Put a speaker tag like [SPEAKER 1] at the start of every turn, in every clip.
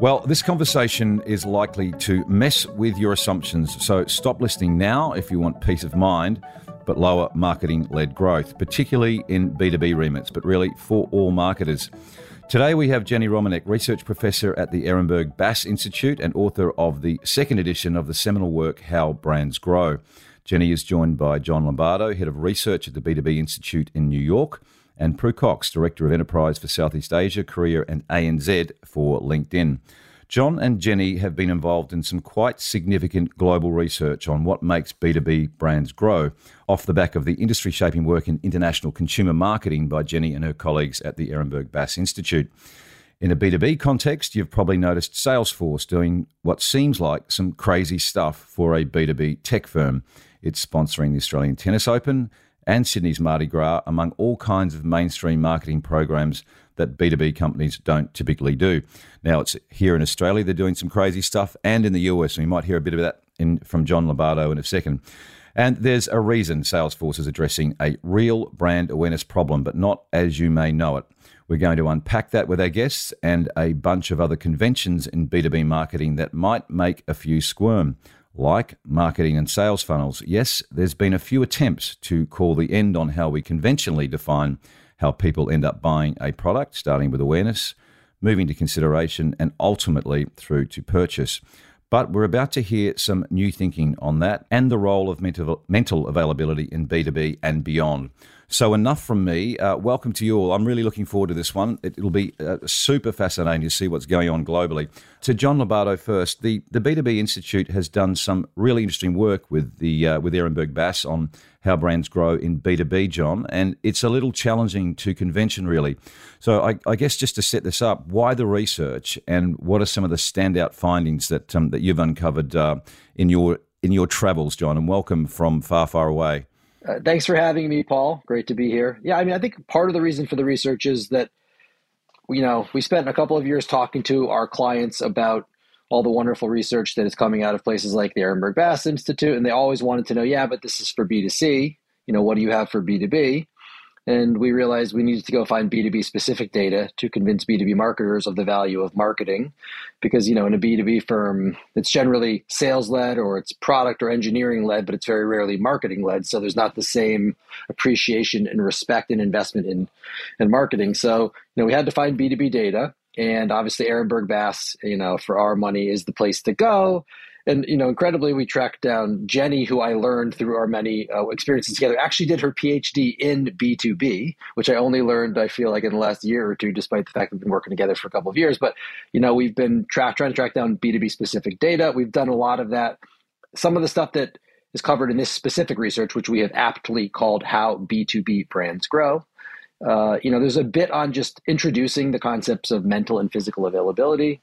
[SPEAKER 1] Well, this conversation is likely to mess with your assumptions, so stop listening now if you want peace of mind, but lower marketing led growth, particularly in B2B remits, but really for all marketers. Today we have Jenny Romaniuk, research professor at the Ehrenberg Bass Institute and author of the second edition of the seminal work How Brands Grow. Jenny is joined by John Lombardo, head of research at the B2B Institute in New York, and Prue Cox, Director of Enterprise for Southeast Asia, Korea, and ANZ for LinkedIn. John and Jenny have been involved in some quite significant global research on what makes B2B brands grow, off the back of the industry shaping work in international consumer marketing by Jenny and her colleagues at the Ehrenberg Bass Institute. In a B2B context, you've probably noticed Salesforce doing what seems like some crazy stuff for a B2B tech firm. It's sponsoring the Australian Tennis Open and Sydney's Mardi Gras, among all kinds of mainstream marketing programs that B2B companies don't typically do. Now, it's here in Australia, they're doing some crazy stuff, and in the US, we might hear a bit of that in, from John Lombardo in a second. And there's a reason Salesforce is addressing a real brand awareness problem, but not as you may know it. We're going to unpack that with our guests and a bunch of other conventions in B2B marketing that might make a few squirm like marketing and sales funnels, yes, there's been a few attempts to call the end on how we conventionally define how people end up buying a product, starting with awareness, moving to consideration, and ultimately through to purchase. But we're about to hear some new thinking on that and the role of mental, availability in B2B and beyond. So, enough from me. Uh, welcome to you all. I'm really looking forward to this one. It, will be uh, super fascinating to see what's going on globally. To John Lombardo first, the, the B2B Institute has done some really interesting work with the uh, with Ehrenberg Bass on how brands grow in B2B, John, and it's a little challenging to convention, really. So, I, I guess just to set this up, why the research, and what are some of the standout findings that um, that you've uncovered uh, in your in your travels, John? And welcome from far, far away.
[SPEAKER 2] Uh, thanks for having me, Paul. Great to be here. Yeah, I mean, I think part of the reason for the research is that, you know, we spent a couple of years talking to our clients about all the wonderful research that is coming out of places like the Ehrenberg Bass Institute, and they always wanted to know, yeah, but this is for B2C. You know, what do you have for B2B? And we realized we needed to go find B2B specific data to convince B2B marketers of the value of marketing. Because, you know, in a B2B firm, it's generally sales led or it's product or engineering led, but it's very rarely marketing led. So there's not the same appreciation and respect and investment in, in marketing. So, you know, we had to find B2B data. And obviously, Ehrenberg Bass, you know, for our money is the place to go and you know incredibly we tracked down jenny who i learned through our many uh, experiences together. Actually did her phd in b2b which i only learned i feel like in the last year or two despite the fact we've been working together for a couple of years. But you know we've been tra- trying to track down b2b specific data. We've done a lot of that. Some of the stuff that is covered in this specific research which we have aptly called how b2b brands grow uh, you know there's a bit on just introducing the concepts of mental and physical availability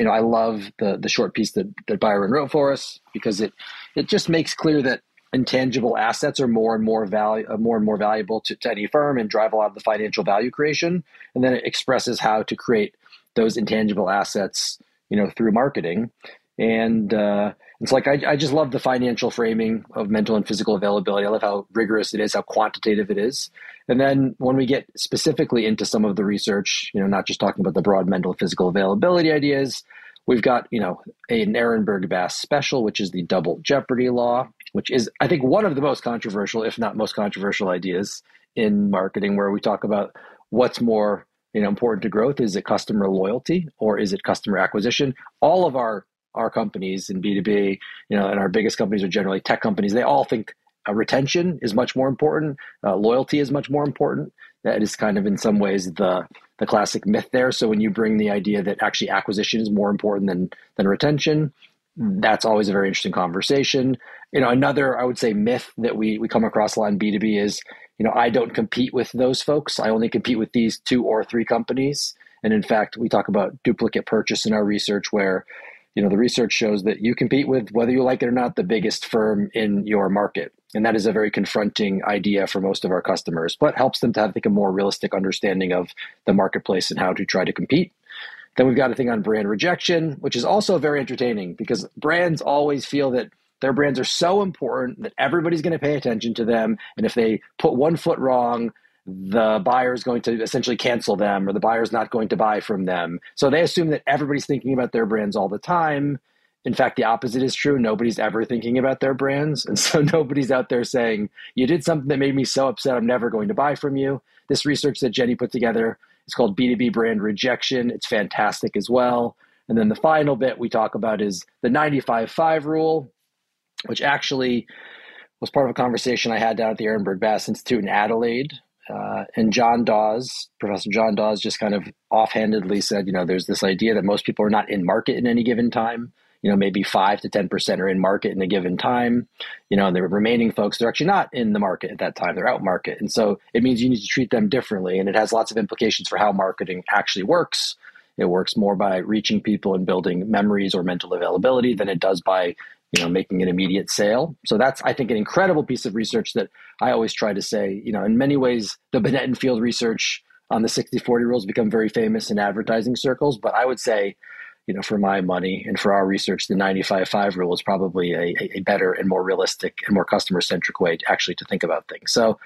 [SPEAKER 2] you know, I love the the short piece that, that Byron wrote for us because it it just makes clear that intangible assets are more and more value uh, more and more valuable to, to any firm and drive a lot of the financial value creation. And then it expresses how to create those intangible assets, you know, through marketing. And uh, it's like I, I just love the financial framing of mental and physical availability. I love how rigorous it is, how quantitative it is. And then when we get specifically into some of the research, you know, not just talking about the broad mental and physical availability ideas, we've got, you know, an Ehrenberg Bass special, which is the double jeopardy law, which is, I think, one of the most controversial, if not most controversial ideas in marketing, where we talk about what's more you know important to growth is it customer loyalty or is it customer acquisition all of our our companies in B2B, you know, and our biggest companies are generally tech companies, they all think uh, retention is much more important, uh, loyalty is much more important. That is kind of in some ways the the classic myth there. So when you bring the idea that actually acquisition is more important than than retention, that's always a very interesting conversation. You know, another I would say myth that we we come across a lot in B2B is, you know, I don't compete with those folks. I only compete with these two or three companies. And in fact, we talk about duplicate purchase in our research where you know, the research shows that you compete with, whether you like it or not, the biggest firm in your market. And that is a very confronting idea for most of our customers, but helps them to have, I think, a more realistic understanding of the marketplace and how to try to compete. Then we've got a thing on brand rejection, which is also very entertaining because brands always feel that their brands are so important that everybody's going to pay attention to them. And if they put one foot wrong, the buyer is going to essentially cancel them or the buyer is not going to buy from them. So they assume that everybody's thinking about their brands all the time. In fact, the opposite is true. Nobody's ever thinking about their brands. And so nobody's out there saying, You did something that made me so upset, I'm never going to buy from you. This research that Jenny put together is called B2B brand rejection. It's fantastic as well. And then the final bit we talk about is the 95 5 rule, which actually was part of a conversation I had down at the Ehrenberg Bass Institute in Adelaide uh, and John Dawes, Professor John Dawes, just kind of offhandedly said, you know, there's this idea that most people are not in market in any given time. You know, maybe five to ten percent are in market in a given time. You know, and the remaining folks they're actually not in the market at that time; they're out market, and so it means you need to treat them differently, and it has lots of implications for how marketing actually works. It works more by reaching people and building memories or mental availability than it does by you know, making an immediate sale. So that's, I think, an incredible piece of research that I always try to say, you know, in many ways, the Binet and Field research on the 60 40 rules become very famous in advertising circles. But I would say, you know, for my money and for our research, the 95 5 rule is probably a, a better and more realistic and more customer centric way to actually to think about things. So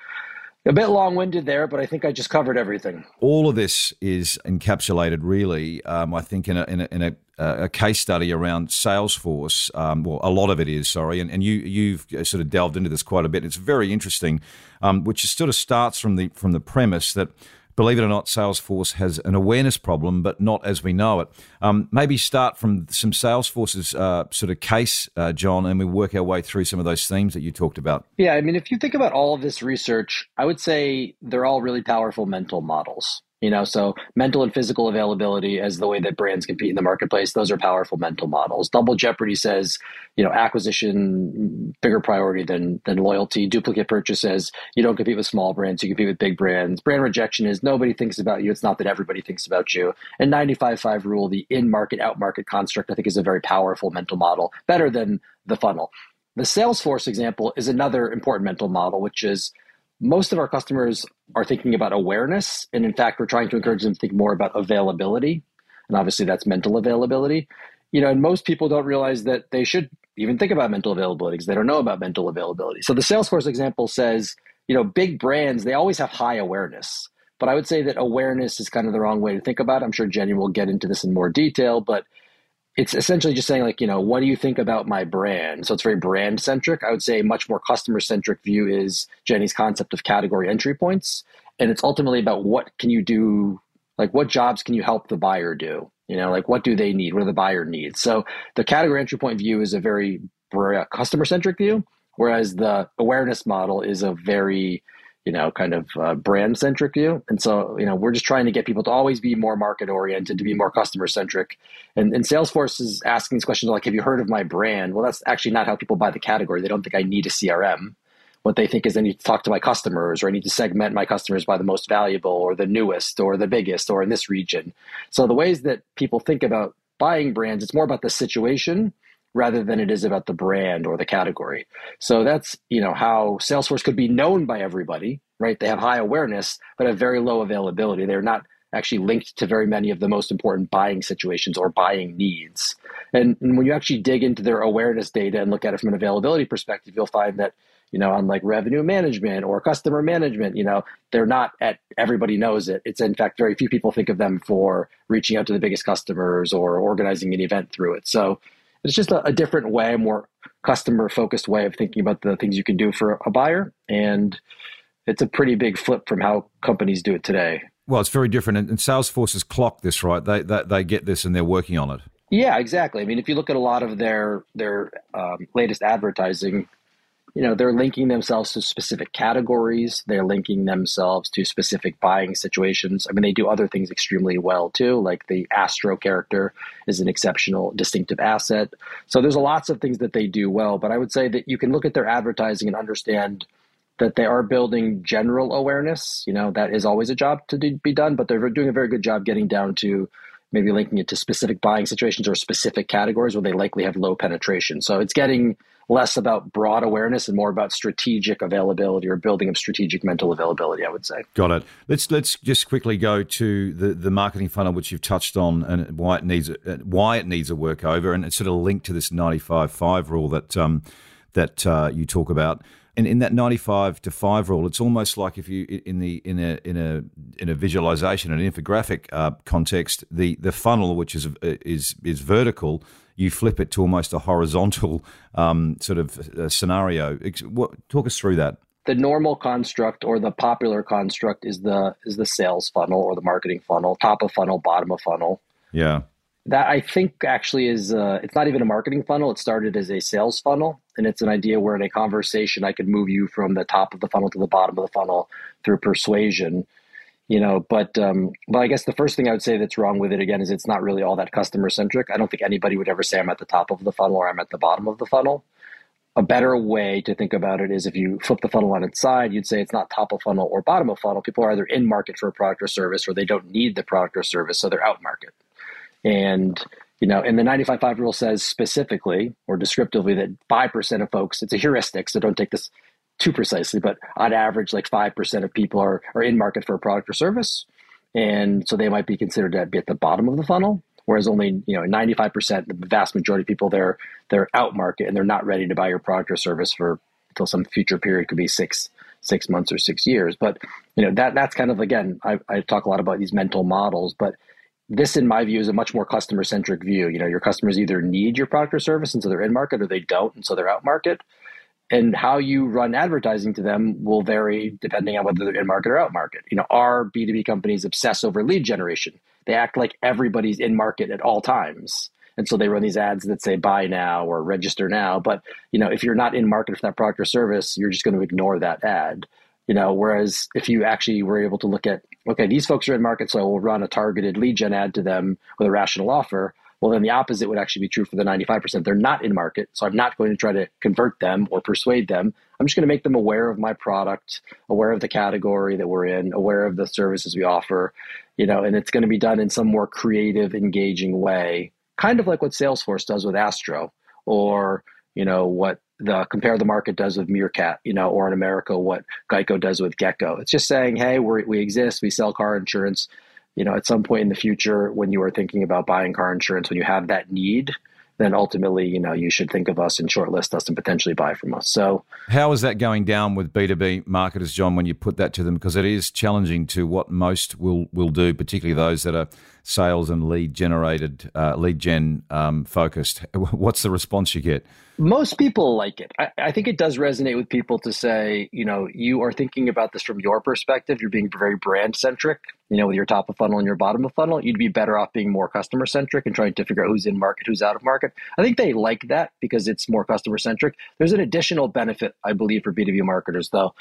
[SPEAKER 2] a bit long winded there, but I think I just covered everything.
[SPEAKER 1] All of this is encapsulated, really, um, I think, in a, in a, in a a case study around Salesforce. Um, well, a lot of it is, sorry, and, and you you've sort of delved into this quite a bit. It's very interesting, um, which sort of starts from the from the premise that believe it or not, Salesforce has an awareness problem, but not as we know it. Um, maybe start from some Salesforce's uh, sort of case, uh, John, and we work our way through some of those themes that you talked about.
[SPEAKER 2] Yeah, I mean, if you think about all of this research, I would say they're all really powerful mental models. You know, so mental and physical availability as the way that brands compete in the marketplace, those are powerful mental models. Double Jeopardy says, you know, acquisition bigger priority than than loyalty. Duplicate purchases, you don't compete with small brands, you compete with big brands. Brand rejection is nobody thinks about you. It's not that everybody thinks about you. And 95-5 rule, the in-market, out-market construct, I think is a very powerful mental model, better than the funnel. The Salesforce example is another important mental model, which is most of our customers are thinking about awareness. And in fact, we're trying to encourage them to think more about availability. And obviously, that's mental availability. You know, and most people don't realize that they should even think about mental availability because they don't know about mental availability. So the Salesforce example says, you know, big brands, they always have high awareness. But I would say that awareness is kind of the wrong way to think about it. I'm sure Jenny will get into this in more detail, but it's essentially just saying like you know what do you think about my brand? So it's very brand centric. I would say much more customer centric view is jenny's concept of category entry points. And it's ultimately about what can you do like what jobs can you help the buyer do? You know like what do they need? What do the buyer needs so the category entry point view is a very customer centric view whereas the awareness model is a very you know, kind of uh, brand centric view. And so, you know, we're just trying to get people to always be more market oriented, to be more customer centric. And, and Salesforce is asking these questions like, have you heard of my brand? Well, that's actually not how people buy the category. They don't think I need a CRM. What they think is I need to talk to my customers or I need to segment my customers by the most valuable or the newest or the biggest or in this region. So the ways that people think about buying brands, it's more about the situation rather than it is about the brand or the category. So that's, you know, how Salesforce could be known by everybody, right? They have high awareness, but have very low availability. They're not actually linked to very many of the most important buying situations or buying needs. And, and when you actually dig into their awareness data and look at it from an availability perspective, you'll find that you know, on like revenue management or customer management, you know, they're not at everybody knows it. It's in fact very few people think of them for reaching out to the biggest customers or organizing an event through it. So it's just a, a different way, a more customer focused way of thinking about the things you can do for a buyer. And it's a pretty big flip from how companies do it today.
[SPEAKER 1] Well, it's very different. And, Salesforce has clocked this, right? They, they, they get this and they're working on it.
[SPEAKER 2] Yeah, exactly. I mean, if you look at a lot of their their um, latest advertising, you know they're linking themselves to specific categories. They're linking themselves to specific buying situations. I mean they do other things extremely well too like the astro character is an exceptional distinctive asset. So there's a lots of things that they do well but i would say that you can look at their advertising and understand that they are building general awareness. You know that is always a job to do, be done but they're doing a very good job getting down to maybe linking it to specific buying situations or specific categories where they likely have low penetration. So it's getting less about broad awareness and more about strategic availability or building of strategic mental availability, I would say.
[SPEAKER 1] Got it. Let's let's just quickly go to the, the marketing funnel which you've touched on and why it needs why it needs a workover and it's sort of linked to this 95-5 rule that um, that uh, you talk about. And in that 95 to 5 rule, it's almost like if you in the in a in a in a visualization, an infographic uh, context, the the funnel which is is is vertical you flip it to almost a horizontal um, sort of uh, scenario. What, talk us through that.
[SPEAKER 2] The normal construct or the popular construct is the is the sales funnel or the marketing funnel, top of funnel, bottom of funnel.
[SPEAKER 1] Yeah.
[SPEAKER 2] That I think actually is uh, it's not even a marketing funnel. It started as a sales funnel, and it's an idea where in a conversation I could move you from the top of the funnel to the bottom of the funnel through persuasion you know but um but i guess the first thing i would say that's wrong with it again is it's not really all that customer centric i don't think anybody would ever say i'm at the top of the funnel or i'm at the bottom of the funnel. A better way to think about it is if you flip the funnel on its side you'd say it's not top of funnel or bottom of funnel. People are either in market for a product or service or they don't need the product or service so they're out market. And you know and the 95-5 rule says specifically or descriptively that 5% of folks it's a heuristic so don't take this too precisely, but on average, like 5% of people are, are in market for a product or service. And so they might be considered to be at the bottom of the funnel, whereas only, you know, 95%, the vast majority of people, they're, they're out market and they're not ready to buy your product or service for until some future period could be six, six months or six years. But, you know, that, that's kind of, again, I, I talk a lot about these mental models, but this in my view is a much more customer centric view you know your customers either need your product or service and so they're in market or they don't and so they're out market and how you run advertising to them will vary depending on whether they're in market or out market. You know, our B2B companies obsess over lead generation. They act like everybody's in market at all times. And so they run these ads that say buy now or register now. But, you know, if you're not in market for that product or service, you're just going to ignore that ad. You know, whereas if you actually were able to look at, okay, these folks are in market, so we'll run a targeted lead gen ad to them with a rational offer well, then the opposite would actually be true for the 95%. They're not in market, so I'm not going to try to convert them or persuade them. I'm just going to make them aware of my product, aware of the category that we're in, aware of the services we offer, you know, and it's going to be done in some more creative, engaging way, kind of like what Salesforce does with Astro or, you know, what the compare the market does with Meerkat, you know, or in America, what Geico does with Gecko. It's just saying, hey, we we exist, we sell car insurance you know, at some point in the future, when you are thinking about buying car insurance, when you have that need, then ultimately, you know, you should think of us and shortlist us and potentially buy from us. So,
[SPEAKER 1] how is that going down with B two B marketers, John? When you put that to them, because it is challenging to what most will will do, particularly those that are sales and lead generated, uh, lead gen um, focused. What's the response you get?
[SPEAKER 2] Most people like it. I, I, think it does resonate with people to say, you know, you are thinking about this from your perspective. You're being very brand centric, you know, with your top of funnel and your bottom of funnel. You'd be better off being more customer centric and trying to figure out who's in market, who's out of market. I think they like that because it's more customer centric. There's an additional benefit, I believe, for B2B marketers, though.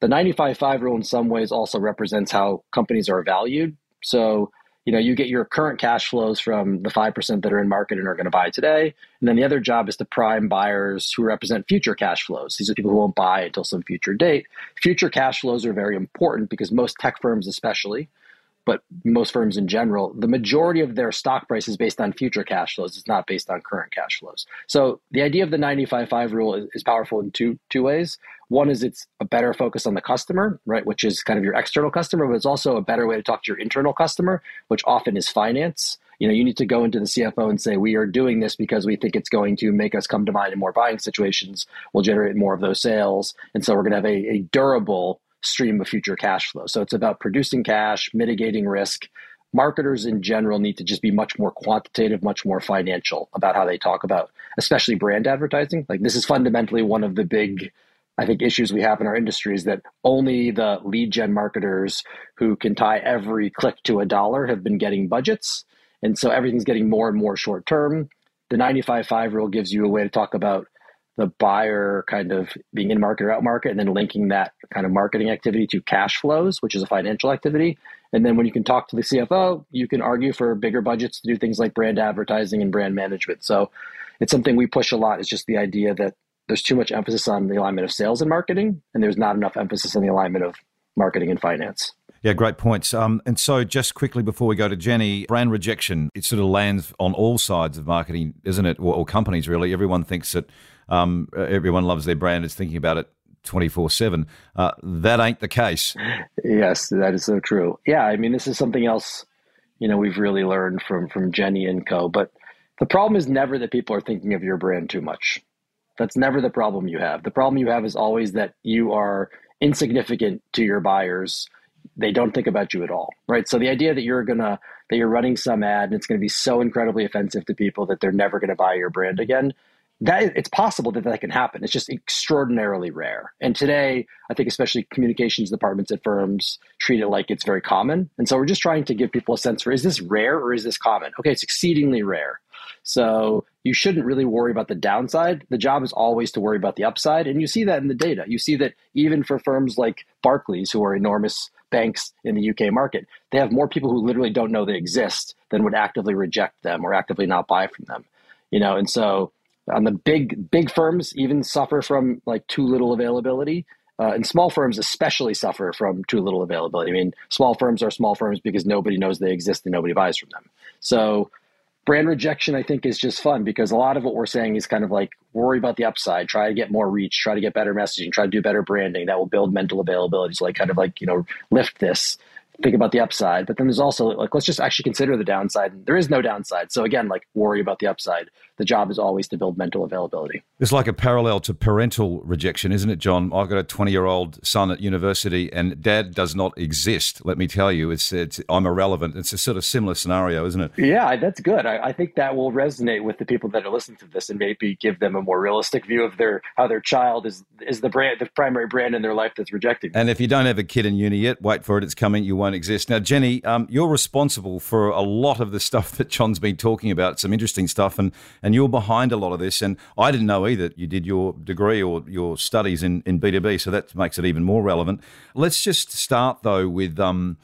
[SPEAKER 2] The 95 5 rule in some ways also represents how companies are valued. So, you know you get your current cash flows from the 5% that are in market and are going to buy today. And then the other job is to prime buyers who represent future cash flows. These are people who won't buy until some future date. Future cash flows are very important because most tech firms especially but most firms in general, the majority of their stock price is based on future cash flows. It's not based on current cash flows. So the idea of the 95-5 rule is, is, powerful in two two ways. One is it's a better focus on the customer, right, which is kind of your external customer, but it's also a better way to talk to your internal customer, which often is finance. You know, you need to go into the CFO and say, we are doing this because we think it's going to make us come to mind in more buying situations. We'll generate more of those sales. And so we're going to have a, a durable stream of future cash flow. So it's about producing cash, mitigating risk. Marketers in general need to just be much more quantitative, much more financial about how they talk about, especially brand advertising. Like this is fundamentally one of the big, I think, issues we have in our industry is that only the lead gen marketers who can tie every click to a dollar have been getting budgets. And so everything's getting more and more short term. The 95 5 rule gives you a way to talk about the buyer kind of being in market or out market and then linking that kind of marketing activity to cash flows, which is a financial activity. And then when you can talk to the CFO, you can argue for bigger budgets to do things like brand advertising and brand management. So it's something we push a lot. It's just the idea that there's too much emphasis on the alignment of sales and marketing, and there's not enough emphasis on the alignment of marketing and finance.
[SPEAKER 1] Yeah, great points. Um, and so, just quickly before we go to Jenny, brand rejection, it sort of lands on all sides of marketing, isn't it? Or, or companies, really. Everyone thinks that um, everyone loves their brand, is thinking about it 24 uh, 7. That ain't the case.
[SPEAKER 2] Yes, that is so true. Yeah, I mean, this is something else, you know, we've really learned from, from Jenny and co. But the problem is never that people are thinking of your brand too much. That's never the problem you have. The problem you have is always that you are insignificant to your buyers they don't think about you at all, right? So the idea that you're gonna that you're running some ad and it's to be so incredibly offensive to people that they're never to buy your brand again, that it's possible that that can happen. It's just extraordinarily rare. And today, I think especially communications departments at firms treat it like it's very common. And so we're just trying to give people a sense for is this rare or is this common? Okay, it's exceedingly rare. So you shouldn't really worry about the downside. The job is always to worry about the upside. And you see that in the data. You see that even for firms like Barclays, who are enormous banks in the UK market, they have more people who literally don't know they exist than would actively reject them or actively not buy from them. You know, and so on the big big firms even suffer from like too little availability. Uh, and small firms especially suffer from too little availability. I mean, small firms are small firms because nobody knows they exist and nobody buys from them. So brand rejection i think is just fun because a lot of what we're saying is kind of like worry about the upside try to get more reach try to get better messaging try to do better branding that will build mental availability so like kind of like you know lift this think about the upside but then there's also like let's just actually consider the downside there is no downside so again like worry about the upside the job is always to build mental availability.
[SPEAKER 1] It's like a parallel to parental rejection, isn't it, John? I've got a 20 year old son at university, and dad does not exist. Let me tell you, it's, it's I'm irrelevant. It's a sort of similar scenario, isn't it?
[SPEAKER 2] Yeah, that's good. I, I think that will resonate with the people that are listening to this, and maybe give them a more realistic view of their how their child is is the brand, the primary brand in their life that's rejecting.
[SPEAKER 1] Them. And if you don't have a kid in uni yet, wait for it. It's coming. You won't exist. Now, Jenny, um, you're responsible for a lot of the stuff that John's been talking about. Some interesting stuff, and and you're behind a lot of this. And I didn't know either you did your degree or your studies in, in B2B, so that makes it even more relevant. Let's just start, though, with. Um,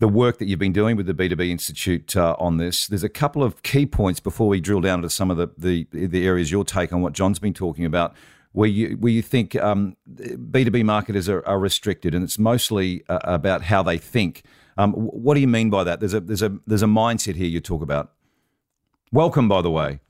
[SPEAKER 1] the work that you've been doing with the B2B Institute uh, on this. There's a couple of key points before we drill down into some of the, the, the areas your take on what John's been talking about, where you where you think um, B2B marketers are, are, restricted, and it's mostly uh, about how they think. Um, what do you mean by that? There's a there's a there's a mindset here you talk about. Welcome, by the way.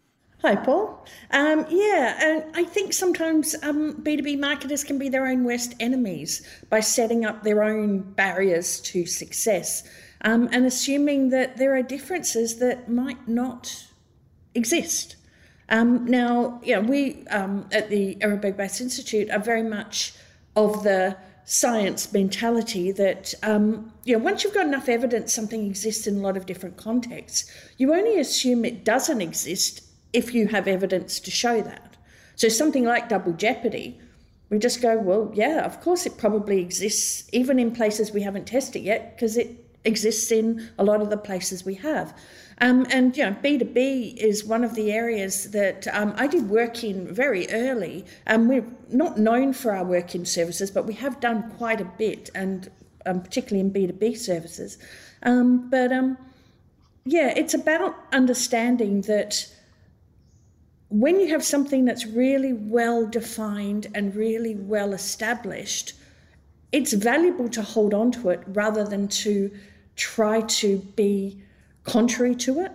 [SPEAKER 3] Hi, Paul. Um, yeah, and I think sometimes um, B2B marketers can be their own worst enemies by setting up their own barriers to success um, and assuming that there are differences that might not exist. Um, now, yeah, we um, at the Ehrenberg Bass Institute are very much of the science mentality that um, you know once you've got enough evidence something exists in a lot of different contexts you only assume it doesn't exist if you have evidence to show that. So something like double jeopardy we just go well yeah of course it probably exists even in places we haven't tested yet because it exists in a lot of the places we have um, and you know, B2B is one of the areas that um, I did work in very early. And um, we're not known for our work in services, but we have done quite a bit, and um, particularly in B2B services. Um, but yeah, it's about understanding that when you have something that's really well defined and really well established, it's valuable to hold on to it rather than to try to be contrary to it.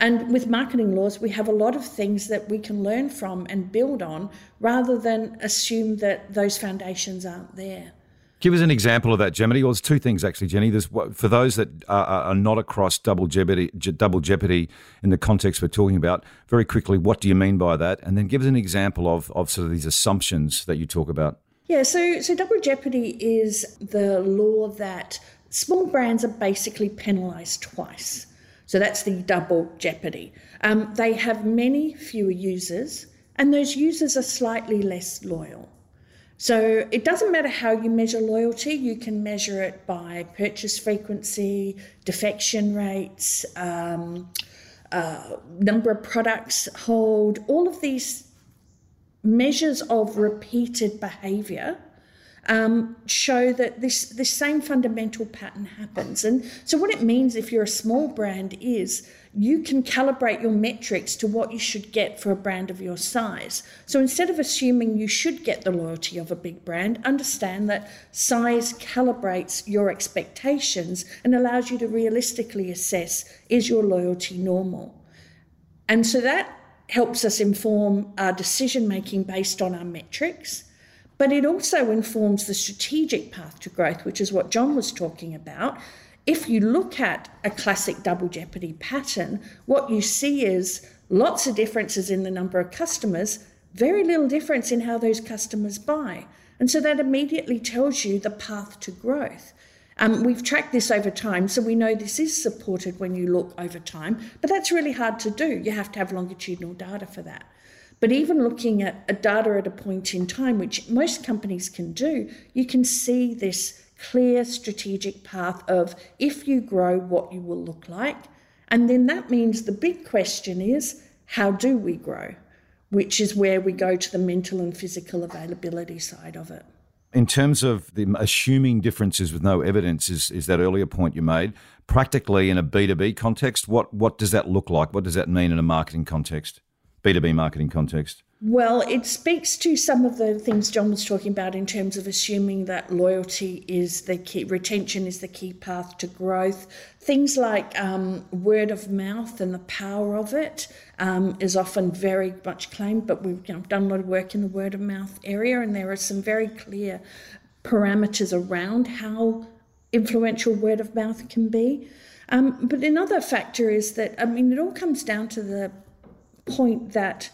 [SPEAKER 3] And with marketing laws, we have a lot of things that we can learn from and build on rather than assume that those foundations aren't there.
[SPEAKER 1] Give us an example of that, Jenny. Well, there's two things actually, Jenny. There's for those that are, are, not across double jeopardy, double jeopardy in the context we're talking about. Very quickly, what do you mean by that? And then give us an example of, of sort of these assumptions that you talk about.
[SPEAKER 3] Yeah, so so double jeopardy is the law that small brands are basically penalised twice. So that's the double jeopardy. Um, they have many fewer users, and those users are slightly less loyal. So it doesn't matter how you measure loyalty, you can measure it by purchase frequency, defection rates, um, uh, number of products hold, all of these measures of repeated behavior um, show that this, this same fundamental pattern happens. And so, what it means if you're a small brand is you can calibrate your metrics to what you should get for a brand of your size. So instead of assuming you should get the loyalty of a big brand, understand that size calibrates your expectations and allows you to realistically assess is your loyalty normal. And so that helps us inform our decision making based on our metrics. But it also informs the strategic path to growth, which is what John was talking about if you look at a classic double jeopardy pattern, what you see is lots of differences in the number of customers, very little difference in how those customers buy. And so that immediately tells you the path to growth. Um, we've tracked this over time, so we know this is supported when you look over time, but that's really hard to do. You have to have longitudinal data for that. But even looking at a data at a point in time, which most companies can do, you can see this clear strategic path of if you grow, what you will look like. And then that means the big question is how do we grow? Which is where we go to the mental and physical availability side of it.
[SPEAKER 1] In terms of the assuming differences with no evidence, is, is that earlier point you made. Practically in a B2B context, what, what does that look like? What does that mean in a marketing context, B2B marketing context?
[SPEAKER 3] Well, it speaks to some of the things John was talking about in terms of assuming that loyalty is the key, retention is the key path to growth. Things like um, word of mouth and the power of it um, is often very much claimed, but we've you know, done a lot of work in the word of mouth area, and there are some very clear parameters around how influential word of mouth can be. Um, but another factor is that, I mean, it all comes down to the point that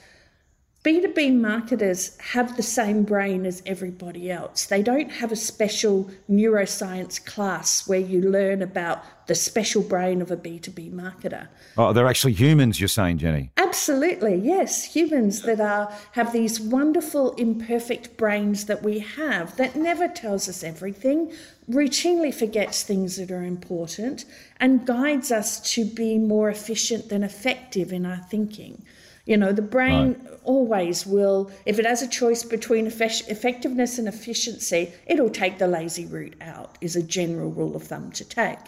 [SPEAKER 3] B2B marketers have the same brain as everybody else. They don't have a special neuroscience class where you learn about the special brain of a B2B marketer.
[SPEAKER 1] Oh, they're actually humans, you're saying, Jenny?
[SPEAKER 3] Absolutely, yes. Humans that are have these wonderful imperfect brains that we have that never tells us everything, routinely forgets things that are important, and guides us to be more efficient than effective in our thinking. You know, the brain right. always will, if it has a choice between effectiveness and efficiency, it'll take the lazy route out, is a general rule of thumb to take.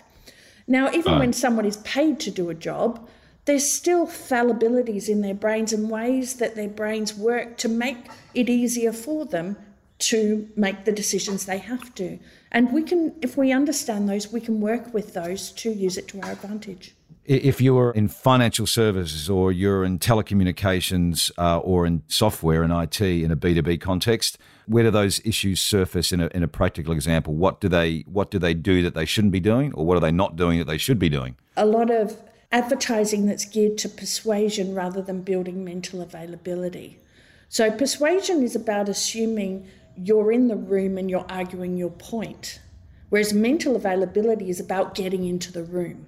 [SPEAKER 3] Now, even right. when someone is paid to do a job, there's still fallibilities in their brains and ways that their brains work to make it easier for them to make the decisions they have to. And we can, if we understand those, we can work with those to use it to our advantage
[SPEAKER 1] if you're in financial services or you're in telecommunications uh, or in software and IT in a B2B context, where do those issues surface in a, in a practical example? What do they what do they do that they shouldn't be doing, or what are they not doing that they should be doing?
[SPEAKER 3] A lot of advertising that's geared to persuasion rather than building mental availability. So persuasion is about assuming you're in the room and you're arguing your point, whereas mental availability is about getting into the room.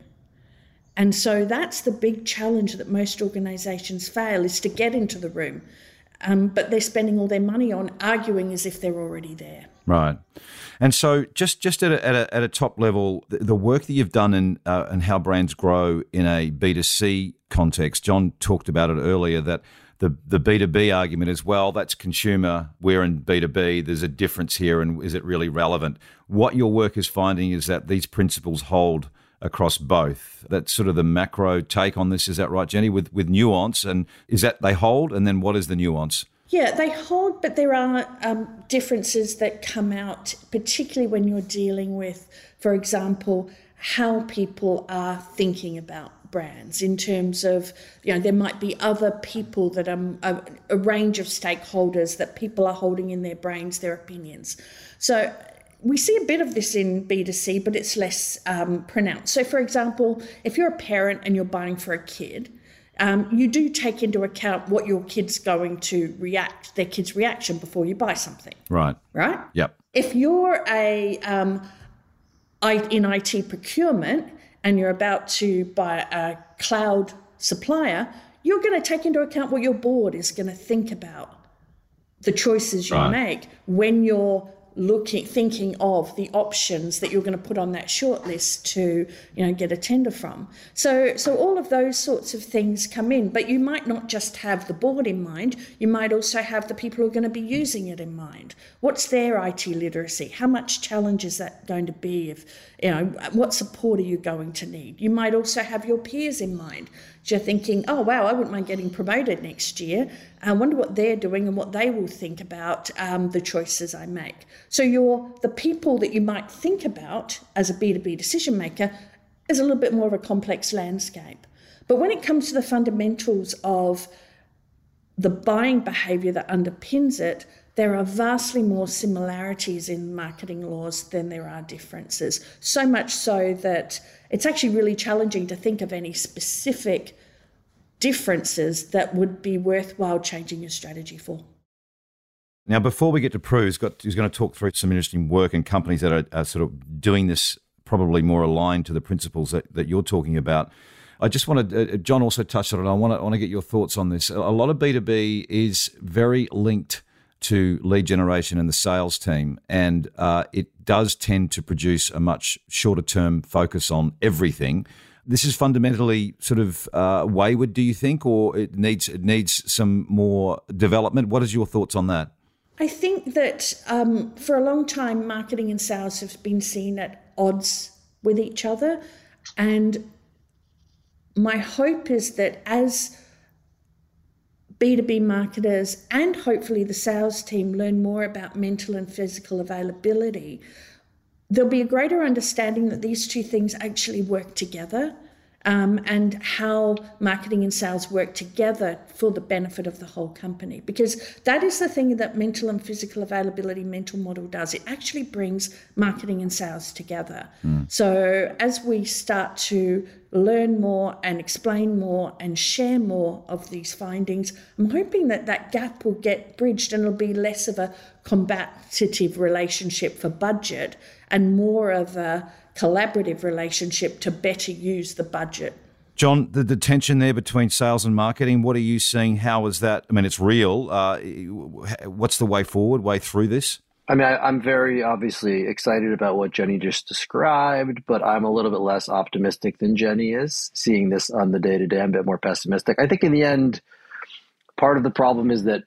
[SPEAKER 3] And so that's the big challenge that most organisations fail is to get into the room. Um, but they're spending all their money on arguing as if they're already there.
[SPEAKER 1] Right. And so, just just at a, at a, at a top level, the, the, work that you've done in uh, and how brands grow in a B two C context. John talked about it earlier that the the B two B argument as well. That's consumer. We're in B two B. There's a difference here, and is it really relevant? What your work is finding is that these principles hold across both. That's sort of the macro take on this. Is that right, Jenny? With with nuance, and is that they hold, and then what is the nuance?
[SPEAKER 3] Yeah, they hold, but there are um, differences that come out, particularly when you're dealing with, for example, how people are thinking about brands in terms of you know there might be other people that are a, a range of stakeholders that people are holding in their brains their opinions so we see a bit of this in B2C, but it's less um, pronounced. So, for example, if you're a parent and you're buying for a kid, um, you do take into account what your kid's going to react, their kid's reaction before you buy something.
[SPEAKER 1] Right.
[SPEAKER 3] Right?
[SPEAKER 1] Yep.
[SPEAKER 3] If you're a um, in IT procurement and you're about to buy a cloud supplier, you're going to take into account what your board is going to think about the choices you right. make when you're looking thinking of the options that you're going to put on that shortlist to you know get a tender from. So so all of those sorts of things come in but you might not just have the board in mind you might also have the people who are going to be using it in mind. What's their IT literacy? How much challenge is that going to be if you know what support are you going to need? You might also have your peers in mind you're thinking, oh, wow, I wouldn't mind getting promoted next year. I wonder what they're doing and what they will think about um, the choices I make. So you're the people that you might think about as a B2B decision maker is a little bit more of a complex landscape. But when it comes to the fundamentals of the buying behavior that underpins it, there are vastly more similarities in marketing laws than there are differences. So much so that it's actually really challenging to think of any specific differences that would be worthwhile changing your strategy for.
[SPEAKER 1] Now, before we get to Prue, who's, got, who's going to talk through some interesting work and companies that are, are, sort of doing this probably more aligned to the principles that, that you're talking about. I just wanted, uh, John also touched on it. I want to, I want to get your thoughts on this. A lot of B2B is very linked to lead generation and the sales team. And uh, it does tend to produce a much shorter term focus on everything. This is fundamentally sort of uh, wayward, do you think, or it needs it needs some more development? What is your thoughts on that?
[SPEAKER 3] I think that um, for a long time, marketing and sales have been seen at odds with each other, and my hope is that as B2B marketers and hopefully the sales team learn more about mental and physical availability, there'll be a greater understanding that these two things actually work together um, and how marketing and sales work together for the benefit of the whole company. Because that is the thing that mental and physical availability mental model does. It actually brings marketing and sales together. Mm. So as we start to learn more and explain more and share more of these findings, I'm hoping that that gap will get bridged and it'll be less of a combative relationship for budget and more of a collaborative relationship to better use the budget.
[SPEAKER 1] John, the, the tension there between sales and marketing, what are you seeing? How is that? I mean, it's real. Uh, what's the way forward, way through this?
[SPEAKER 2] I mean, I, am very obviously excited about what Jenny just described, but I'm a little bit less optimistic than Jenny is, seeing this on the day to day. I'm a bit more pessimistic. I think in the end, part of the problem is that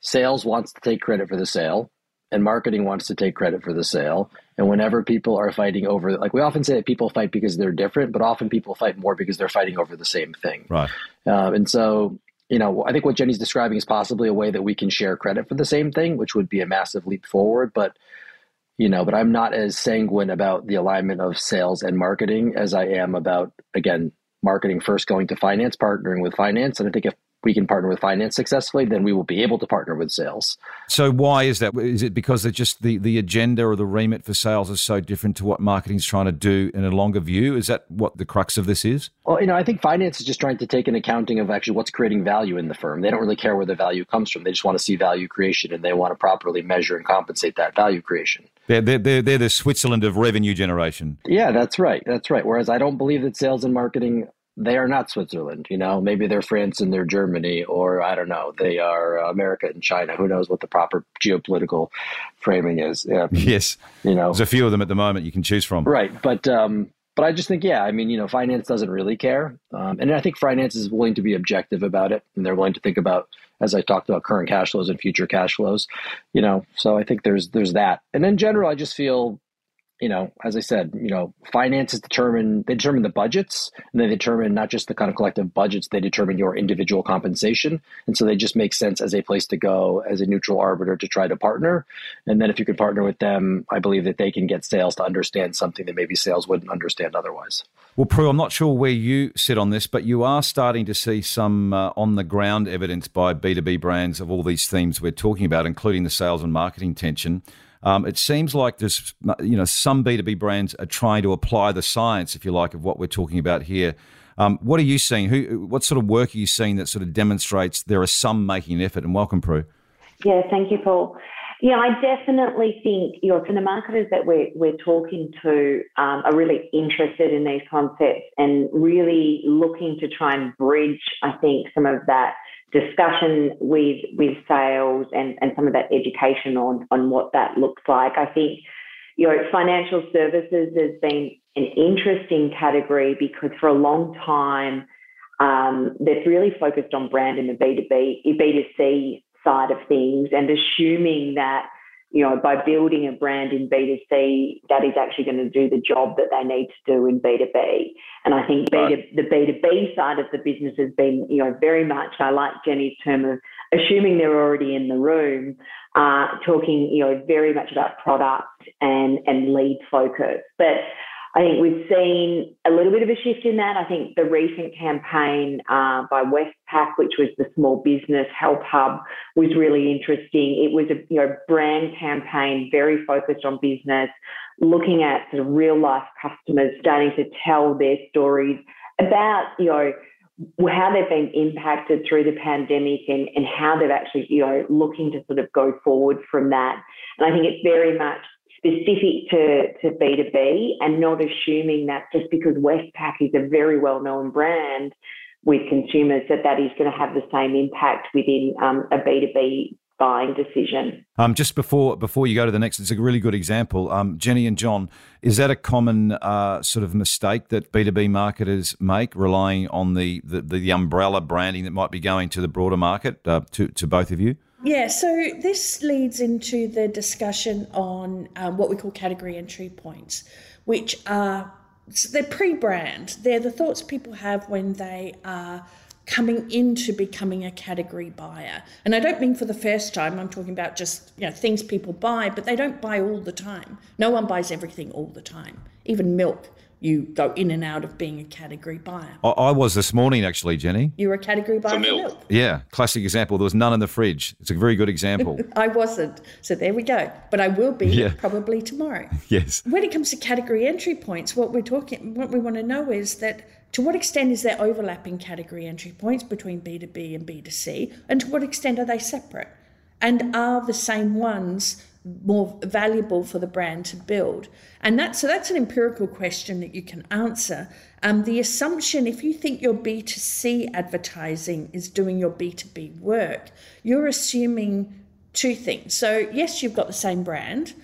[SPEAKER 2] sales wants to take credit for the sale and marketing wants to take credit for the sale. And whenever people are fighting over, like we often say that people fight because they're different, but often people fight more because they're fighting over the same thing.
[SPEAKER 1] Right.
[SPEAKER 2] Uh, and so, you know, I think what Jenny's describing is possibly a way that we can share credit for the same thing, which would be a massive leap forward. But, you know, but I'm not as sanguine about the alignment of sales and marketing as I am about, again, marketing first going to finance, partnering with finance. And I think if we can partner with finance successfully, then we will be able to partner with sales.
[SPEAKER 1] So why is that? Is it because they're just the, the agenda or the remit for sales is so different to what marketing's trying to do in a longer view? Is that what the crux of this is?
[SPEAKER 2] Well, you know, I think finance is just trying to take an accounting of actually what's creating value in the firm. They don't really care where the value comes from. They just want to see value creation and they want to properly measure and compensate that value creation.
[SPEAKER 1] They're, they're, they're the Switzerland of revenue generation.
[SPEAKER 2] Yeah, that's right. That's right. Whereas I don't believe that sales and marketing they are not Switzerland. You know, maybe they're France and they're Germany, or I don't know, they are America and China. Who knows what the proper geopolitical framing is?
[SPEAKER 1] Yeah. Yes,
[SPEAKER 2] you know,
[SPEAKER 1] there's a few of them at the moment you can choose from.
[SPEAKER 2] Right, but um, but I just think, yeah, I mean, you know, finance doesn't really care, um, and I think finance is willing to be objective about it, and they're willing to think about, as I talked about, current cash flows and future cash flows. You know, so I think there's there's that, and in general, I just feel you know, as I said, you know, finances determine they determine the budgets and they determine not just the kind of collective budgets, they determine your individual compensation. And so they just make sense as a place to go as a neutral arbiter to try to partner. And then if you can partner with them, I believe that they can get sales to understand something that maybe sales wouldn't understand otherwise.
[SPEAKER 1] Well, Prue, I'm not sure where you sit on this, but you are starting to see some uh, on the ground evidence by B2B brands of all these themes we're talking about, including the sales and marketing tension. Um, it seems like there's, you know, some B2B brands are trying to apply the science, if you like, of what we're talking about here. Um, what are you seeing? Who, what sort of work are you seeing that sort of demonstrates there are some making an effort? And welcome, Prue.
[SPEAKER 4] Yeah, thank you, Paul. Yeah, I definitely think you know, the marketers that we're, we're talking to um, are really interested in these concepts and really looking to try and bridge, I think, some of that discussion with with sales and, and some of that education on on what that looks like. I think you know financial services has been an interesting category because for a long time um, they've really focused on brand in the B2B, B2C side of things and assuming that you know, by building a brand in B2C, that is actually going to do the job that they need to do in B2B. And I think right. B2, the B2B side of the business has been, you know, very much, I like Jenny's term of assuming they're already in the room, uh, talking, you know, very much about product and, and lead focus. But I think we've seen a little bit of a shift in that. I think the recent campaign uh, by Westpac, which was the Small Business Help Hub, was really interesting. It was a you know brand campaign, very focused on business, looking at sort of real life customers, starting to tell their stories about you know how they've been impacted through the pandemic and, and how they've actually, you know, looking to sort of go forward from that. And I think it's very much specific to, to B2B and not assuming that just because Westpac is a very well known brand with consumers, that that is going to have the same impact within um, a B2B buying decision.
[SPEAKER 1] Um, just before before you go to the next, it's a really good example. Um, Jenny and John, is that a common uh, sort of mistake that B two B marketers make, relying on the, the, the umbrella branding that might be going to the broader market? Uh, to to both of you.
[SPEAKER 3] Yeah, so this leads into the discussion on um, what we call category entry points, which are so they're pre-brand. They're the thoughts people have when they are coming into becoming a category buyer. And I don't mean for the first time. I'm talking about just you know things people buy, but they don't buy all the time. No one buys everything all the time. Even milk you go in and out of being a category buyer. I,
[SPEAKER 1] I was this morning, actually, Jenny.
[SPEAKER 3] You were a category buyer for milk. milk.
[SPEAKER 1] Yeah, classic example. There was none in the fridge. It's a very good example.
[SPEAKER 3] I wasn't. So there we go. But I will be yeah. probably tomorrow.
[SPEAKER 1] yes.
[SPEAKER 3] When it comes to category entry points, what we're talking, what we want to know is that to what extent is there overlapping category entry points between B2B and B2C, and to what extent are they separate? And are the same ones more valuable for the brand to build? And that, so that's an empirical question that you can answer. Um, the assumption, if you think your B2C advertising is doing your B2B work, you're assuming two things. So, yes, you've got the same brand,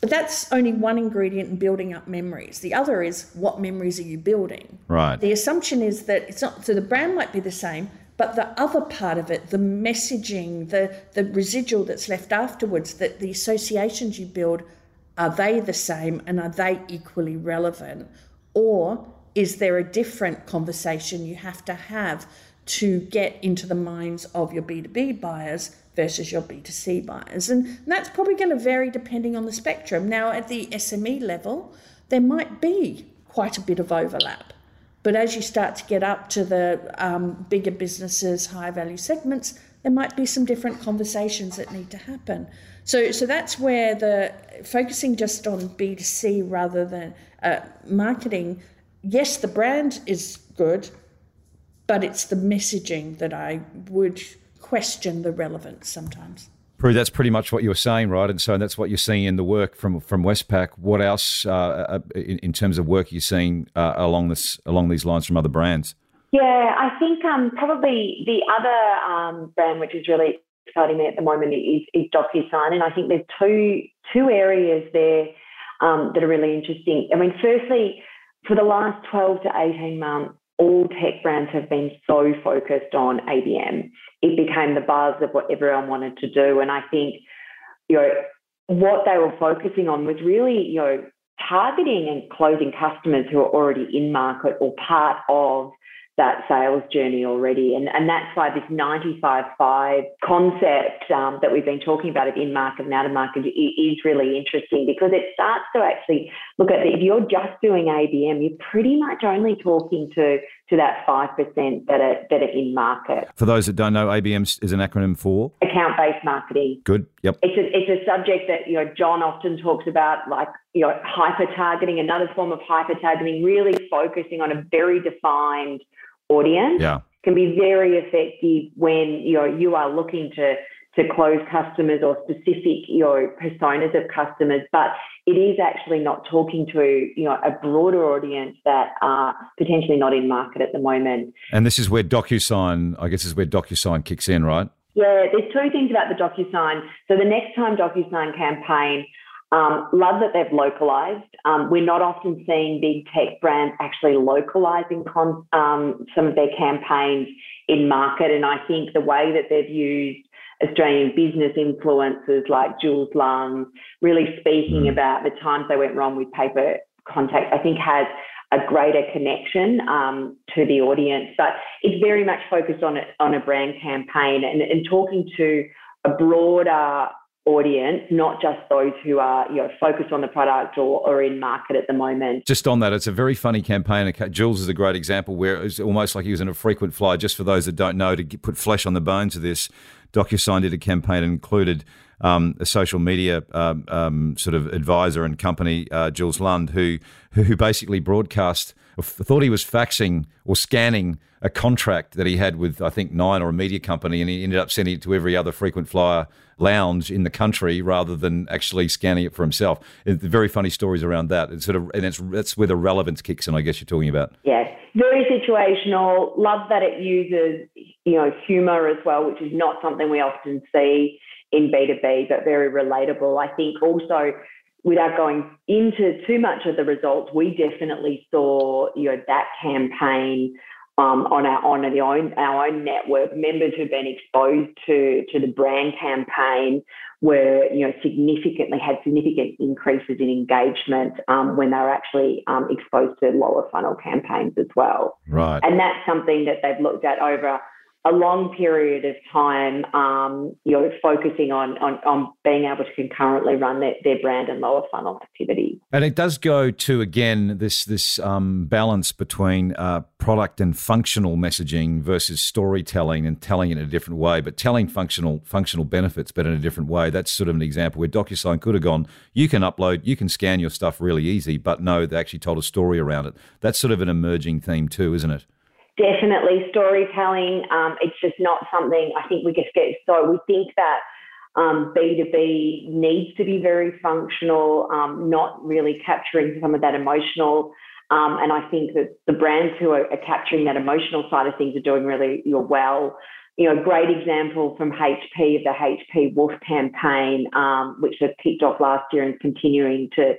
[SPEAKER 3] but that's only one ingredient in building up memories. The other is what memories are you building?
[SPEAKER 1] Right.
[SPEAKER 3] The assumption is that it's not, so the brand might be the same, but the other part of it, the messaging, the, the residual that's left afterwards, that the associations you build, are they the same and are they equally relevant? Or is there a different conversation you have to have to get into the minds of your B2B buyers versus your B2C buyers? And that's probably going to vary depending on the spectrum. Now, at the SME level, there might be quite a bit of overlap. But as you start to get up to the um, bigger businesses, higher value segments, there might be some different conversations that need to happen. So, so that's where the focusing just on B2C rather than uh, marketing. Yes, the brand is good, but it's the messaging that I would question the relevance sometimes.
[SPEAKER 1] Prue, that's pretty much what you were saying, right? And so that's what you're seeing in the work from from Westpac. What else, uh, uh, in, in, terms of work, you're seeing uh, along this along these lines from other brands?
[SPEAKER 4] Yeah, I think um, probably the other um, brand which is really exciting me at the moment is, is DocuSign, and I think there's two two areas there um, that are really interesting. I mean, firstly, for the last 12 to 18 months, all tech brands have been so focused on ABM. It became the buzz of what everyone wanted to do. And I think, you know, what they were focusing on was really, you know, targeting and closing customers who are already in market or part of that sales journey already. And, and that's why this 95-5 concept um, that we've been talking about of in market and out of market is really interesting because it starts to actually look at if you're just doing ABM, you're pretty much only talking to, to that 5% that are, that are in market.
[SPEAKER 1] For those that don't know, ABM is an acronym for?
[SPEAKER 4] Account-based marketing.
[SPEAKER 1] Good, yep.
[SPEAKER 4] It's a, it's a subject that, you know, John often talks about like, you know, hyper-targeting, another form of hyper-targeting, really focusing on a very defined audience
[SPEAKER 1] yeah.
[SPEAKER 4] can be very effective when you know you are looking to to close customers or specific you know personas of customers, but it is actually not talking to you know a broader audience that are potentially not in market at the moment.
[SPEAKER 1] And this is where DocuSign, I guess, is where DocuSign kicks in, right?
[SPEAKER 4] Yeah, there's two things about the DocuSign. So the next time DocuSign campaign, um, love that they've localized. Um, we're not often seeing big tech brands actually localizing con- um, some of their campaigns in market, and I think the way that they've used Australian business influencers like Jules Lund, really speaking mm. about the times they went wrong with paper contact, I think has a greater connection um, to the audience. But it's very much focused on a, on a brand campaign and, and talking to a broader audience, not just those who are you know focused on the product or, or in market at the moment.
[SPEAKER 1] Just on that, it's a very funny campaign. Jules is a great example where it's almost like he was in a frequent flyer. Just for those that don't know, to put flesh on the bones of this, DocuSign did a campaign and included um, a social media um, um, sort of advisor and company, uh, Jules Lund, who who basically broadcast, thought he was faxing or scanning a contract that he had with I think Nine or a media company, and he ended up sending it to every other frequent flyer lounge in the country rather than actually scanning it for himself. It's very funny stories around that. It's sort of and it's that's where the relevance kicks in. I guess you're talking about.
[SPEAKER 4] Yes, very situational. Love that it uses you know humor as well, which is not something we often see in B2B, but very relatable. I think also without going into too much of the results, we definitely saw you know that campaign um, on our on the own our own network. Members who've been exposed to to the brand campaign were you know significantly had significant increases in engagement um, when they were actually um, exposed to lower funnel campaigns as well.
[SPEAKER 1] Right,
[SPEAKER 4] and that's something that they've looked at over a long period of time, um, you know, focusing on, on, on being able to concurrently run their, their brand and lower funnel activity.
[SPEAKER 1] And it does go to again this this um, balance between uh, product and functional messaging versus storytelling and telling it in a different way, but telling functional functional benefits, but in a different way. That's sort of an example where DocuSign could have gone. You can upload, you can scan your stuff really easy, but no, they actually told a story around it. That's sort of an emerging theme too, isn't it?
[SPEAKER 4] Definitely storytelling. Um, it's just not something I think we just get so we think that um, B2B needs to be very functional, um, not really capturing some of that emotional. Um, and I think that the brands who are, are, capturing that emotional side of things are doing really well. You know, great example from HP of the HP Wolf campaign, um, which was kicked off last year and continuing to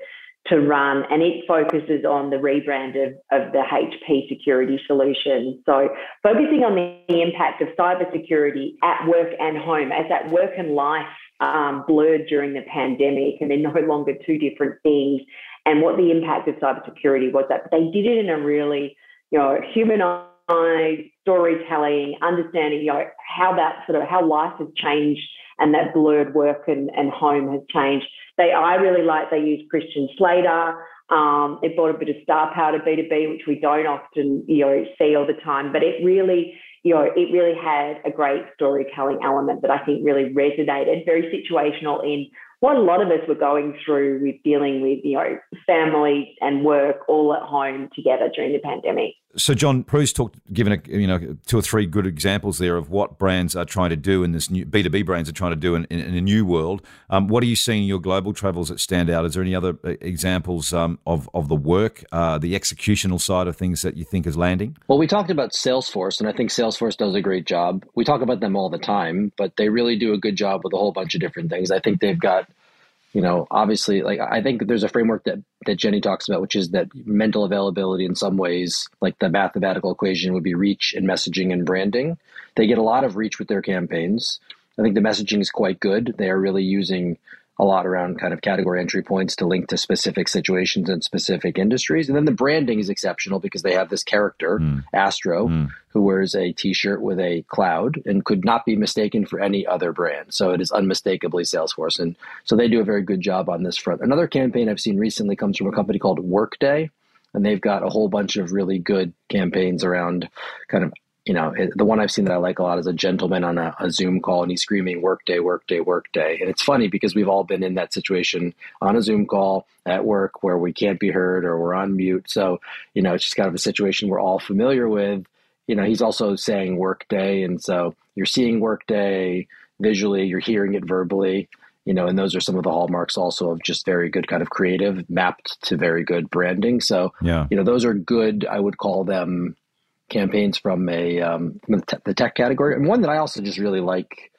[SPEAKER 4] to run, and it focuses on the rebrand of, of the HP security solution. So, focusing on the impact of cybersecurity at work and home, as that work and life um, blurred during the pandemic, and they're no longer two different things, and what the impact of cybersecurity was. That they did it in a really, you know, humanized storytelling, understanding, you know, how that sort of how life has changed and that blurred work and, and home has changed they, I really like they use Christian Slater. Um, it brought a bit of star power to B2B, which we don't often, you know, see all the time. But it really, you know, it really had a great storytelling element that I think really resonated. Very situational in what a lot of us were going through with dealing with, you know, family and work all at home together during the pandemic.
[SPEAKER 1] So, John Prue's talked, given a, you know two or three good examples there of what brands are trying to do in this new B two B brands are trying to do in, in, in a new world. Um, what are you seeing in your global travels that stand out? Is there any other uh, examples um, of of the work, uh, the executional side of things that you think is landing?
[SPEAKER 2] Well, we talked about Salesforce, and I think Salesforce does a great job. We talk about them all the time, but they really do a good job with a whole bunch of different things. I think they've got you know, obviously, like I think there's a framework that that Jenny talks about, which is that mental availability in some ways, like the mathematical equation would be reach and messaging and branding. They get a lot of reach with their campaigns. I think the messaging is quite good. They are really using a lot around kind of category entry points to link to specific situations and specific industries. And then the branding is exceptional because they have this character, mm. Astro, mm. who wears a t shirt with a cloud and could not be mistaken for any other brand. So it is unmistakably Salesforce. And so they do a very good job on this front. Another campaign I've seen recently comes from a company called Workday. And they've got a whole bunch of really good campaigns around kind of you know, the one I've seen that I like a lot is a gentleman on a, a, Zoom call and he's screaming workday, workday, workday. And it's funny because we've all been in that situation on a Zoom call at work where we can't be heard or we're on mute. So, you know, it's just kind of a situation we're all familiar with. You know, he's also saying workday. And so you're seeing workday, visually, you're hearing it verbally, you know, and those are some of the hallmarks also of just very good kind of creative mapped to very good branding. So,
[SPEAKER 1] yeah.
[SPEAKER 2] you know, those are good, I would call them campaigns from a um, from the tech category. And one that I also just really like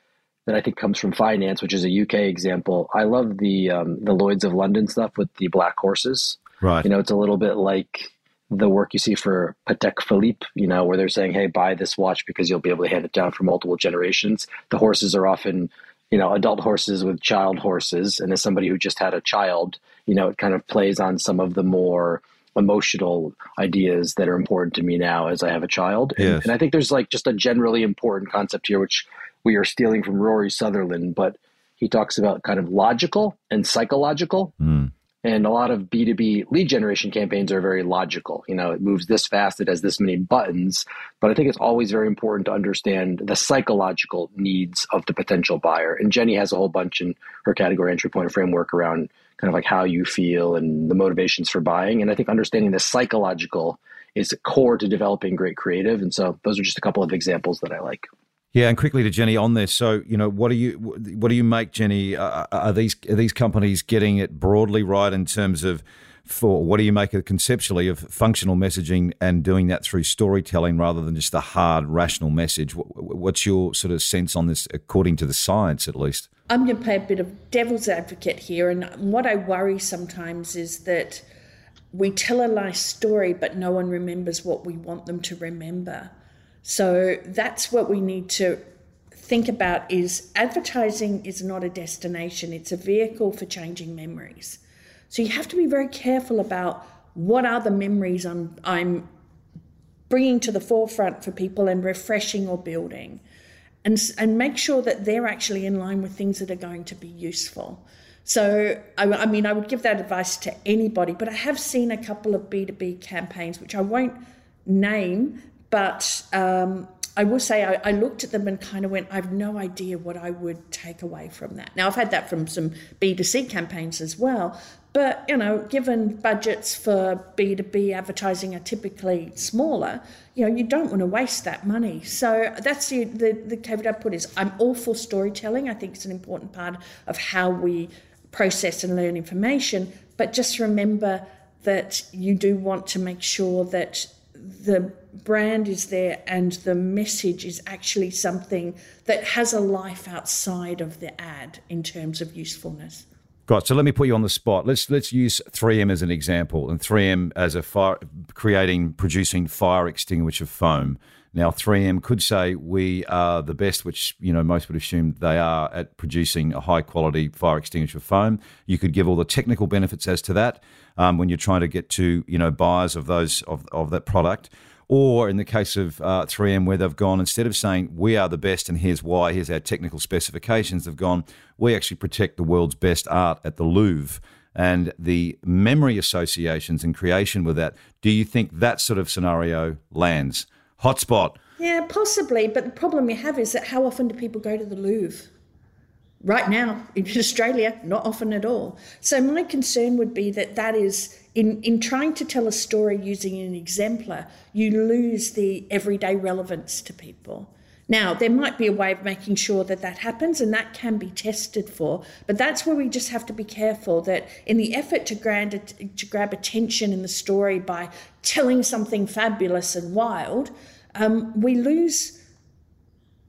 [SPEAKER 2] that I think comes from finance, which is a UK example. I love the um, the Lloyd's of London stuff with the black horses.
[SPEAKER 1] Right.
[SPEAKER 2] You know, it's a little bit like the work you see for Patek Philippe, you know, where they're saying, "Hey, buy this watch because you'll be able to hand it down for multiple generations." The horses are often, you know, adult horses with child horses, and as somebody who just had a child, you know, it kind of plays on some of the more emotional ideas that are important to me now as I have a child. And,
[SPEAKER 1] yes.
[SPEAKER 2] and I think there's like just a generally important concept here, which we are stealing from Rory Sutherland, but he talks about kind of logical and psychological.
[SPEAKER 1] Mm.
[SPEAKER 2] And a lot of B2B lead generation campaigns are very logical. You know, it moves this fast, it has this many buttons. But I think it's always very important to understand the psychological needs of the potential buyer. And Jenny has a whole bunch in her category entry point framework around kind of like how you feel and the motivations for buying. And I think understanding the psychological is core to developing great creative. And so those are just a couple of examples that I like.
[SPEAKER 1] Yeah, and quickly to Jenny on this. So, you know, what do you what do you make, Jenny? Uh, are these are these companies getting it broadly right in terms of for what do you make of conceptually of functional messaging and doing that through storytelling rather than just a hard rational message? What's your sort of sense on this, according to the science, at least?
[SPEAKER 3] I'm going to play a bit of devil's advocate here, and what I worry sometimes is that we tell a nice story, but no one remembers what we want them to remember. So that's what we need to think about is advertising is not a destination, it's a vehicle for changing memories. So you have to be very careful about what are the memories I'm, I'm bringing to the forefront for people and refreshing or building. And, and make sure that they're actually in line with things that are going to be useful. So, I, I, mean, I would give that advice to anybody, but I have seen a couple of B2B campaigns, which I won't name, but um, I will say I, I, looked at them and kind of went, I have no idea what I would take away from that. Now, I've had that from some B2C campaigns as well. But, you know, given budgets for B2B advertising are typically smaller, you know, you don't want to waste that money. So that's the, the, the caveat I put is I'm all for storytelling. I think it's an important part of how we process and learn information. But just remember that you do want to make sure that the brand is there and the message is actually something that has a life outside of the ad in terms of usefulness.
[SPEAKER 1] Got so let me put you on the spot. Let's let's use 3M as an example, and 3M as a fire creating producing fire extinguisher foam. Now, 3M could say we are the best, which you know most would assume they are at producing a high quality fire extinguisher foam. You could give all the technical benefits as to that um, when you're trying to get to you know buyers of those of, of that product. Or in the case of uh, 3M, where they've gone, instead of saying, we are the best and here's why, here's our technical specifications, they've gone, we actually protect the world's best art at the Louvre. And the memory associations and creation with that, do you think that sort of scenario lands? Hotspot.
[SPEAKER 3] Yeah, possibly. But the problem you have is that how often do people go to the Louvre? Right now in Australia, not often at all. So my concern would be that that is in, in trying to tell a story using an exemplar, you lose the everyday relevance to people. Now, there might be a way of making sure that that happens, and that can be tested for, but that's where we just have to be careful that in the effort to, grab, to grab attention in the story by telling something fabulous and wild, um, we lose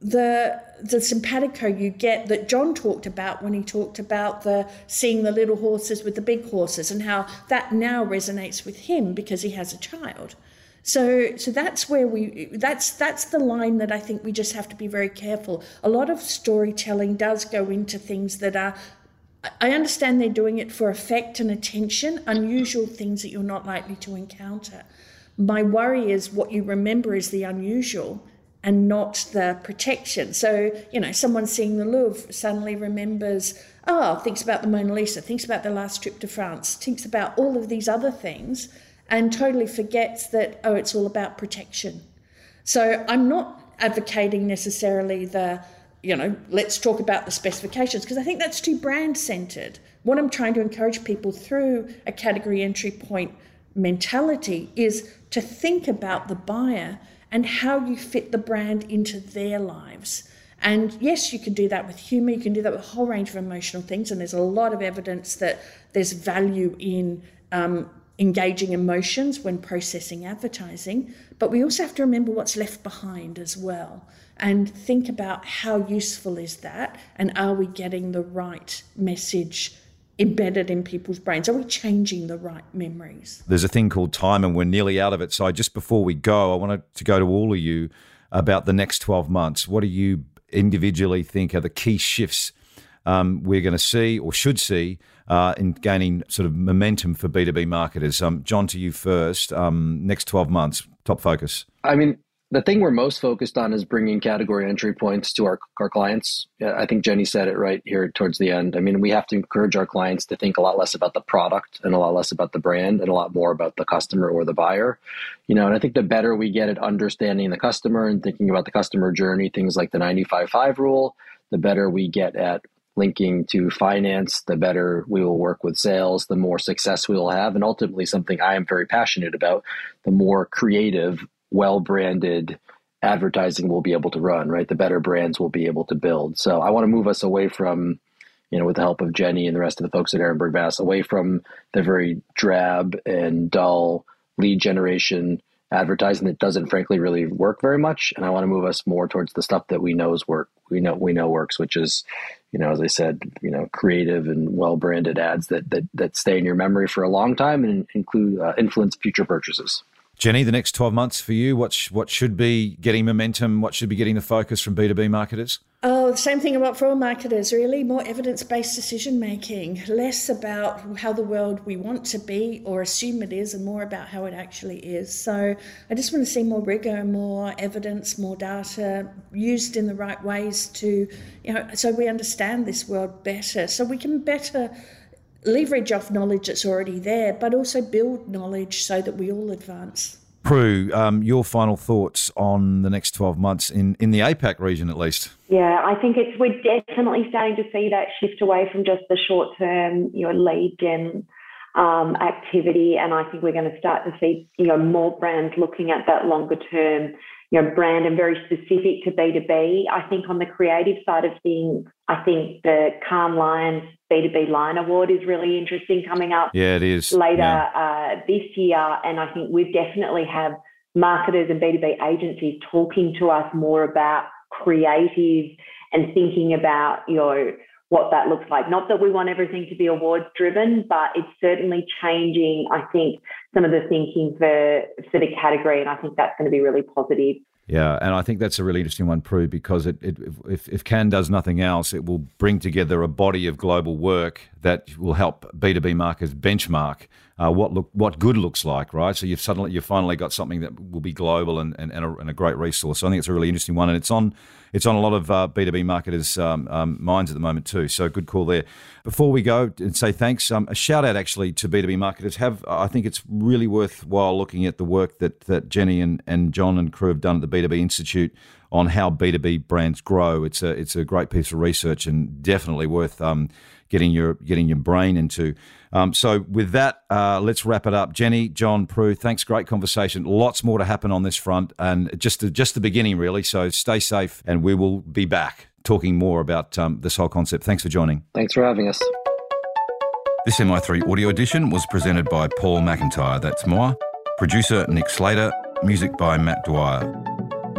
[SPEAKER 3] the the simpatico you get that John talked about when he talked about the seeing the little horses with the big horses and how that now resonates with him because he has a child. So so that's where we that's that's the line that I think we just have to be very careful. A lot of storytelling does go into things that are I understand they're doing it for effect and attention, unusual things that you're not likely to encounter. My worry is what you remember is the unusual and not the protection. So, you know, someone seeing the Louvre suddenly remembers, oh, thinks about the Mona Lisa, thinks about the last trip to France, thinks about all of these other things, and totally forgets that, oh, it's all about protection. So I'm not advocating necessarily the, you know, let's talk about the specifications, because I think that's too brand centered. What I'm trying to encourage people through a category entry point mentality is to think about the buyer and how you fit the brand into their lives. And yes, you can do that with humour, you can do that with a whole range of emotional things. And there's a lot of evidence that there's value in um, engaging emotions when processing advertising. But we also have to remember what's left behind as well and think about how useful is that and are we getting the right message embedded in people's brains? Are we changing the right memories?
[SPEAKER 1] There's a thing called time, and we're nearly out of it. So just before we go, I wanted to go to all of you about the next 12 months. What do you individually think are the key shifts um, we're going to see or should see uh, in gaining sort of momentum for B2B marketers? Um, John, to you first. Um, next 12 months, top focus.
[SPEAKER 2] I mean, the thing we're most focused on is bringing category entry points to our, our clients. I think Jenny said it right here towards the end. I mean, we have to encourage our clients to think a lot less about the product and a lot less about the brand and a lot more about the customer or the buyer. You know, and I think the better we get at understanding the customer and thinking about the customer journey, things like the 95-5 rule, the better we get at linking to finance, the better we will work with sales, the more success we will have. And ultimately, something I am very passionate about, the more creative well branded advertising will be able to run, right? The better brands will be able to build. So I want to move us away from, you know, with the help of Jenny and the rest of the folks at Ehrenberg Bass, away from the very drab and dull lead generation advertising that doesn't frankly really work very much. And I want to move us more towards the stuff that we knows work. We know we know works, which is, you know, as I said, you know, creative and well branded ads that that that stay in your memory for a long time and include uh, influence future purchases.
[SPEAKER 1] Jenny, the next 12 months for you, what, sh- what should be getting momentum? What should be getting the focus from B2B marketers?
[SPEAKER 3] Oh, the same thing about for all marketers, really. More evidence based decision making, less about how the world we want to be or assume it is, and more about how it actually is. So I just want to see more rigor, more evidence, more data used in the right ways to, you know, so we understand this world better, so we can better leverage off knowledge that's already there, but also build knowledge so that we all advance.
[SPEAKER 1] Prue, um, your final thoughts on the next 12 months in, in the APAC region, at least?
[SPEAKER 4] Yeah, I think it's we're definitely starting to see that shift away from just the short term, you know, lead gen um, activity, and I think we're going to start to see you know more brands looking at that longer term you know, brand and very specific to B2B. I think on the creative side of things, I think the Cannes Lions B2B Lion Award is really interesting coming up.
[SPEAKER 1] Yeah, it is.
[SPEAKER 4] Later
[SPEAKER 1] yeah.
[SPEAKER 4] uh, this year. And I think we definitely have marketers and B2B agencies talking to us more about creative and thinking about, you know, what that looks like. Not that we want everything to be awards driven, but it's certainly changing, I think, some of the thinking for, for the category. And I think that's going to be really positive.
[SPEAKER 1] Yeah, and I think that's a really interesting one, Prue, because it, it, if, if Cannes does nothing else, it will bring together a body of global work that will help B2B marketers benchmark uh, what look what good looks like, right? So you've suddenly you've finally got something that will be global and, and, and, a, and a great resource. So I think it's a really interesting one, and it's on it's on a lot of uh, B2B marketers' um, um, minds at the moment too. So good call there. Before we go and say thanks, um, a shout out actually to B2B marketers. Have I think it's really worthwhile looking at the work that that Jenny and, and John and crew have done at the B2B Institute on how B2B brands grow. It's a it's a great piece of research and definitely worth um, getting your getting your brain into. Um, so with that, uh, let's wrap it up. Jenny, John, Prue, thanks. Great conversation. Lots more to happen on this front, and just the, just the beginning, really. So stay safe, and we will be back talking more about um, this whole concept. Thanks for joining.
[SPEAKER 2] Thanks for having us.
[SPEAKER 1] This MI3 audio edition was presented by Paul McIntyre. That's moi. Producer Nick Slater. Music by Matt Dwyer.